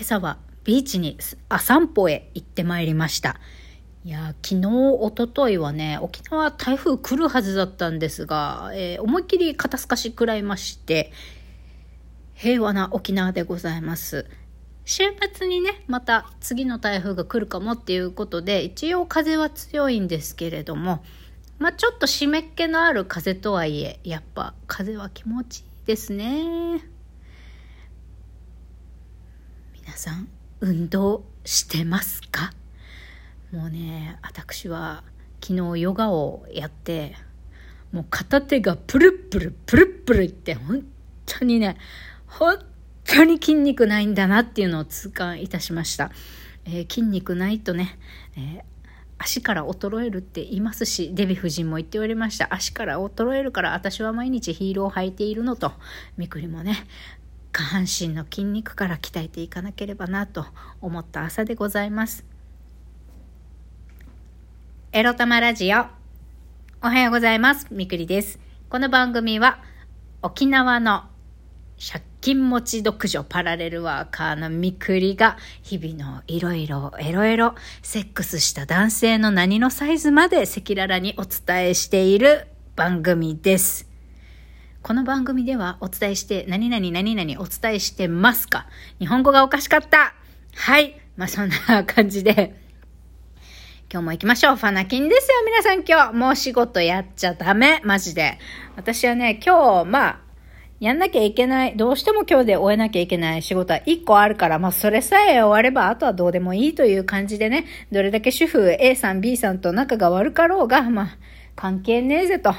今朝はビーチにあ散歩へ行ってまいりました。いや、昨日、おとといはね、沖縄台風来るはずだったんですが、えー、思いっきり肩透かし食らいまして、平和な沖縄でございます。週末にね、また次の台風が来るかもっていうことで、一応風は強いんですけれども、まあ、ちょっと湿気のある風とはいえ、やっぱ風は気持ちいいですね。皆さん、運動してますか？もうね、私は昨日ヨガをやって、もう片手がプルプルプルプルって本当にね、本当に筋肉ないんだなっていうのを痛感いたしました。えー、筋肉ないとね、えー、足から衰えるって言いますし、デヴィ夫人も言っておりました。足から衰えるから私は毎日ヒールを履いているのと、みくりもね、下半身の筋肉から鍛えていかなければなと思った朝でございます。エロ玉ラジオ。おはようございます。みくりです。この番組は沖縄の借金持ち独女パラレルワーカーのみくりが日々のいろいろエロエロセックスした男性の何のサイズまで赤裸々にお伝えしている番組です。この番組ではお伝えして何々何々お伝えしてますか？日本語がおかしかったはい。まあそんな感じで今日も行きましょう。ファナキンですよ、皆さん今日。もう仕事やっちゃダメ。マジで。私はね、今日、まあ、やんなきゃいけない、どうしても今日で終えなきゃいけない仕事は1個あるから、まあそれさえ終わればあとはどうでもいいという感じでね、どれだけ主婦 A さん B さんと仲が悪かろうが、まあ関係ねえぜと。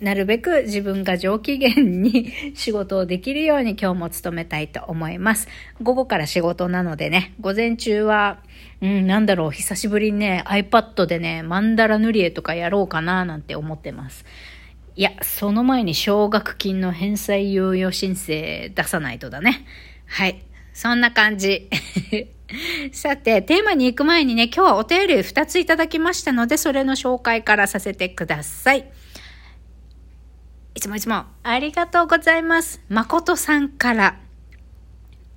なるべく自分が上機嫌に仕事をできるように今日も努めたいと思います。午後から仕事なのでね、午前中は、うん、なんだろう、久しぶりにね、iPad でね、マンダラ塗り絵とかやろうかななんて思ってます。いや、その前に奨学金の返済猶予申請出さないとだね。はい。そんな感じ。さて、テーマに行く前にね、今日はお便り2ついただきましたので、それの紹介からさせてください。いつもいつもありがとうございます。誠さんから。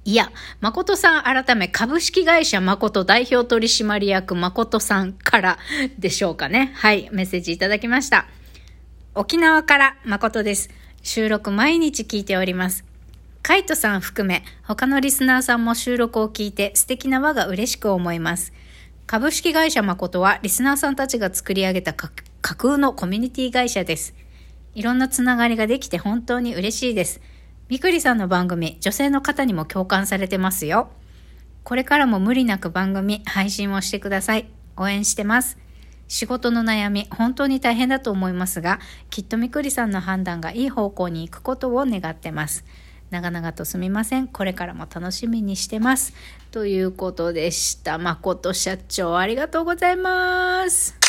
いや、誠さん改め株式会社誠代表取締役誠さんから でしょうかね。はい、メッセージいただきました。沖縄から誠です。収録毎日聞いております。カイトさん含め、他のリスナーさんも収録を聞いて素敵な輪が嬉しく思います。株式会社誠はリスナーさんたちが作り上げた架空のコミュニティ会社です。いろんなつながりができて本当に嬉しいです。みくりさんの番組、女性の方にも共感されてますよ。これからも無理なく番組、配信をしてください。応援してます。仕事の悩み、本当に大変だと思いますが、きっとみくりさんの判断がいい方向に行くことを願ってます。長々とすみません。これからも楽しみにしてます。ということでした。誠社長、ありがとうございます。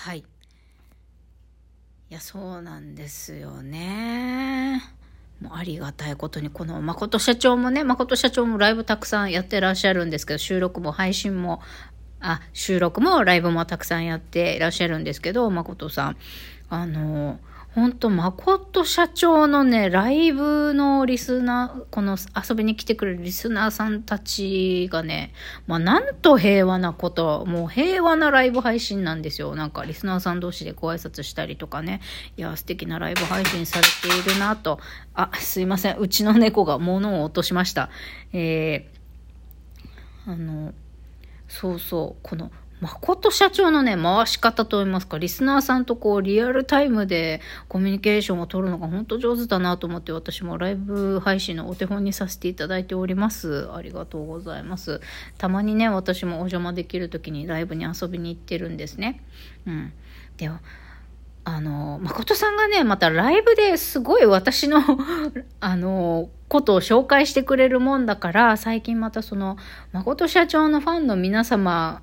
はい。いや、そうなんですよね。もうありがたいことに、この誠社長もね、誠社長もライブたくさんやってらっしゃるんですけど、収録も配信も、あ、収録もライブもたくさんやっていらっしゃるんですけど、誠さん。あの、本当誠社長のね、ライブのリスナー、この遊びに来てくれるリスナーさんたちがね、まあなんと平和なこと、もう平和なライブ配信なんですよ。なんかリスナーさん同士でご挨拶したりとかね、いや、素敵なライブ配信されているなと。あ、すいません。うちの猫が物を落としました。えー、あの、そうそう、この誠社長のね、回し方といいますか、リスナーさんとこう、リアルタイムでコミュニケーションを取るのが本当上手だなと思って、私もライブ配信のお手本にさせていただいております。ありがとうございます。たまにね、私もお邪魔できる時にライブに遊びに行ってるんですね。うん。では、あの、誠さんがね、またライブですごい私の あの、ことを紹介してくれるもんだから、最近またその、誠社長のファンの皆様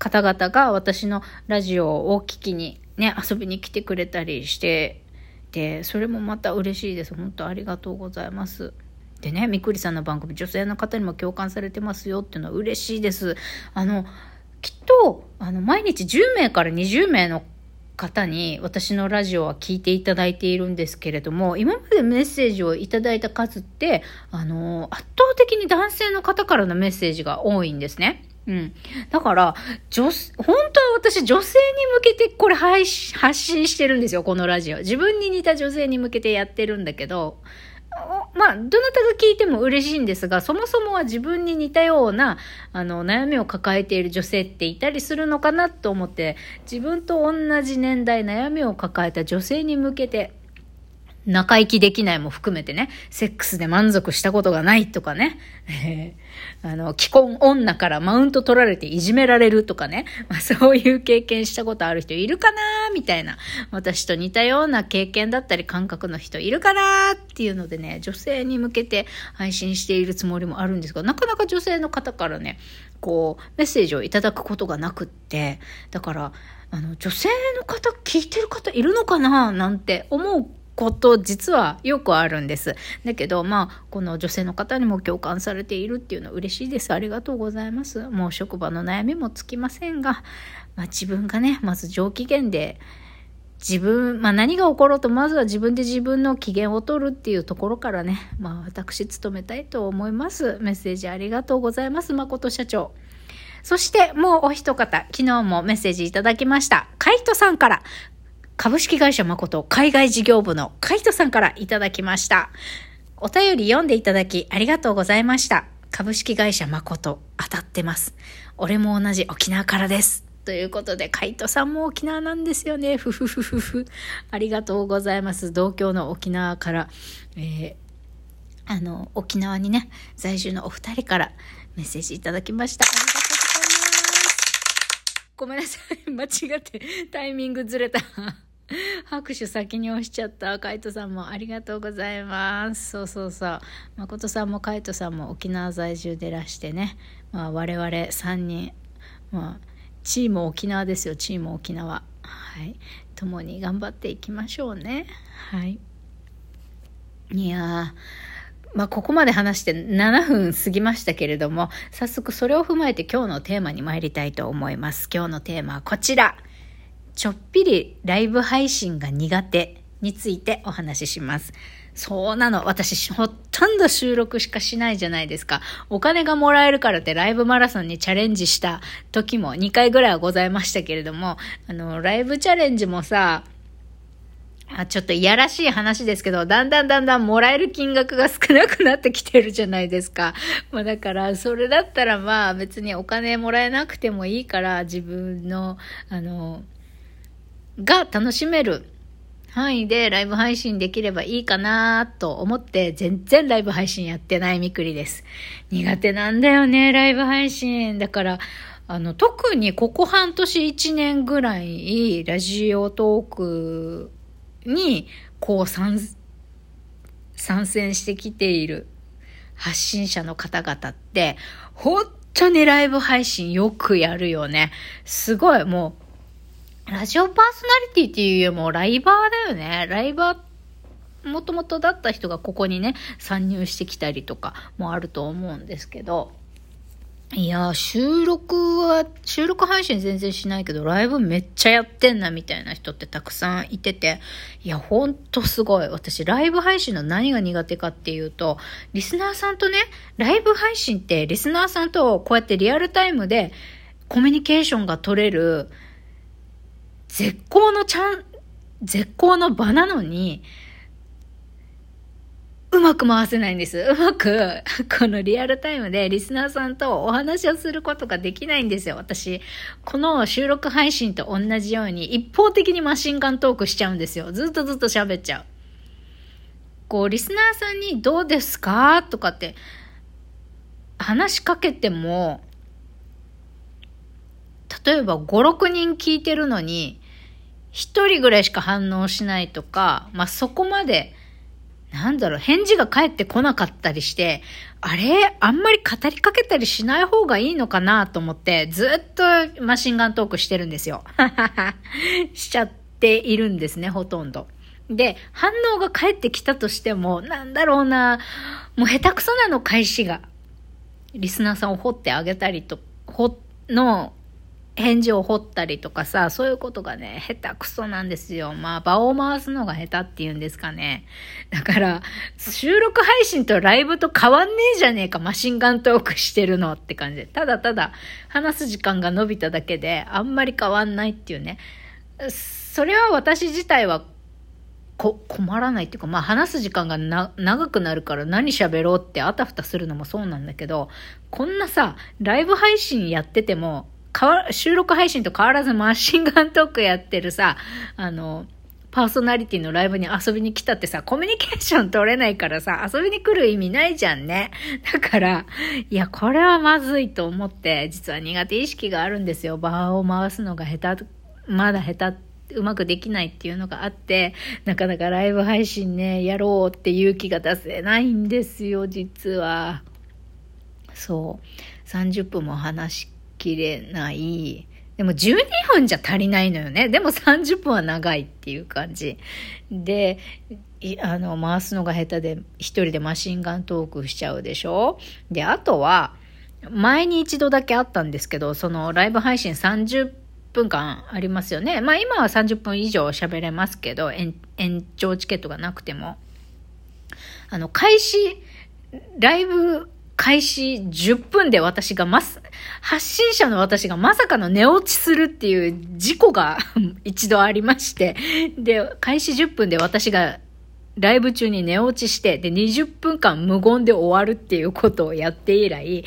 方々が私のラジオを聞きにね、遊びに来てくれたりしてて、それもまた嬉しいです。本当ありがとうございます。でね、みくりさんの番組、女性の方にも共感されてますよっていうのは嬉しいです。あの、きっと、あの、毎日10名から20名の方に私のラジオは聞いていただいているんですけれども、今までメッセージをいただいた数って、あの、圧倒的に男性の方からのメッセージが多いんですね。うん。だから、女、本当は私女性に向けてこれ発信してるんですよ、このラジオ。自分に似た女性に向けてやってるんだけど、まあ、どなたが聞いても嬉しいんですが、そもそもは自分に似たような、あの、悩みを抱えている女性っていたりするのかなと思って、自分と同じ年代悩みを抱えた女性に向けて、仲行きできないも含めてね、セックスで満足したことがないとかね、えー、あの、既婚女からマウント取られていじめられるとかね、まあ、そういう経験したことある人いるかなみたいな、私と似たような経験だったり感覚の人いるかなっていうのでね、女性に向けて配信しているつもりもあるんですが、なかなか女性の方からね、こう、メッセージをいただくことがなくって、だから、あの、女性の方聞いてる方いるのかななんて思うこと実はよくあるんです。だけど、まあ、この女性の方にも共感されているっていうのは嬉しいです。ありがとうございます。もう職場の悩みもつきませんが、まあ、自分がね、まず上機嫌で、自分、まあ何が起ころうと、まずは自分で自分の機嫌を取るっていうところからね、まあ私務めたいと思います。メッセージありがとうございます、誠社長。そしてもうお一方、昨日もメッセージいただきました。カイトさんから、株式会社誠海外事業部のカイトさんからいただきました。お便り読んでいただきありがとうございました。株式会社誠当たってます。俺も同じ沖縄からです。ということで、カイトさんも沖縄なんですよね。ふふふふふ。ありがとうございます。同郷の沖縄から、えー、あの、沖縄にね、在住のお二人からメッセージいただきました。ありがとうございます。ごめんなさい。間違ってタイミングずれた。拍手先に押しちゃった。カイトさんもありがとうございます。そうそうそう。誠さんもカイトさんも沖縄在住でらしてね。まあ我々3人、まあチーム沖縄ですよ、チーム沖縄。はい。共に頑張っていきましょうね。はい。いやまあ、ここまで話して7分過ぎましたけれども、早速それを踏まえて今日のテーマに参りたいと思います。今日のテーマはこちら。ちょっぴりライブ配信が苦手についてお話しします。そうなの。私、ほとんど収録しかしないじゃないですか。お金がもらえるからってライブマラソンにチャレンジした時も2回ぐらいはございましたけれども、あの、ライブチャレンジもさ、あちょっといやらしい話ですけど、だんだんだんだんもらえる金額が少なくなってきてるじゃないですか。まあだから、それだったらまあ別にお金もらえなくてもいいから、自分の、あの、が楽しめる範囲でライブ配信できればいいかなと思って全然ライブ配信やってないみくりです。苦手なんだよね、ライブ配信。だから、あの、特にここ半年1年ぐらい、ラジオトークに、こう参、参戦してきている発信者の方々って、本当にライブ配信よくやるよね。すごい、もう、ラジオパーソナリティっていうよりもライバーだよね。ライバー、もともとだった人がここにね、参入してきたりとかもあると思うんですけど、いや、収録は、収録配信全然しないけど、ライブめっちゃやってんなみたいな人ってたくさんいてて、いや、ほんとすごい。私、ライブ配信の何が苦手かっていうと、リスナーさんとね、ライブ配信ってリスナーさんとこうやってリアルタイムでコミュニケーションが取れる、絶好のちゃん、絶好の場なのに、うまく回せないんです。うまく、このリアルタイムでリスナーさんとお話をすることができないんですよ。私、この収録配信と同じように一方的にマシンガントークしちゃうんですよ。ずっとずっと喋っちゃう。こう、リスナーさんにどうですか？とかって話しかけても、例えば5、6人聞いてるのに、1人ぐらいしか反応しないとか、まあ、そこまで、なんだろう、返事が返ってこなかったりして、あれ？あんまり語りかけたりしない方がいいのかなと思って、ずっとマシンガントークしてるんですよ。しちゃっているんですね、ほとんど。で、反応が返ってきたとしても、なんだろうな、もう下手くそなの、返しが。リスナーさんを掘ってあげたりと、掘の返事を掘ったりとかさ、そういうことがね、下手くそなんですよ。まあ、場を回すのが下手っていうんですかね。だから、収録配信とライブと変わんねえじゃねえか、マシンガントークしてるのって感じで。ただただ、話す時間が伸びただけで、あんまり変わんないっていうね。それは私自体はこ困らないっていうか、まあ話す時間が長くなるから何喋ろうってあたふたするのもそうなんだけど、こんなさ、ライブ配信やってても、収録配信と変わらずマシンガントークやってるさ、あの、パーソナリティのライブに遊びに来たってさ、コミュニケーション取れないからさ、遊びに来る意味ないじゃんね。だから、いや、これはまずいと思って、実は苦手意識があるんですよ。場を回すのが下手、まだ下手うまくできないっていうのがあって、なかなかライブ配信ね、やろうって勇気が出せないんですよ、実は。そう。30分も話しきれない。でも12分じゃ足りないのよね。でも30分は長いっていう感じ。で、あの、回すのが下手で一人でマシンガントークしちゃうでしょ？で、あとは、前に一度だけあったんですけど、そのライブ配信30分間ありますよね。まあ今は30分以上喋れますけど、延長チケットがなくても。あの、開始、ライブ開始10分で私がます、発信者の私がまさかの寝落ちするっていう事故が 一度ありまして、で、開始10分で私がライブ中に寝落ちして、で、20分間無言で終わるっていうことをやって以来、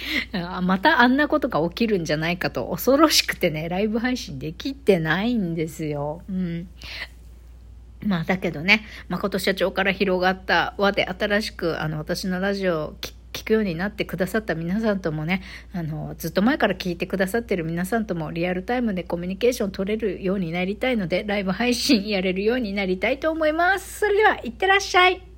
またあんなことが起きるんじゃないかと恐ろしくてね、ライブ配信できてないんですよ。うん。まあだけどね、誠社長から広がった輪で新しくあの私のラジオを聞聞くようになってくださった皆さんともね、あの、ずっと前から聞いてくださってる皆さんともリアルタイムでコミュニケーション取れるようになりたいので、ライブ配信やれるようになりたいと思います。それでは、いってらっしゃい。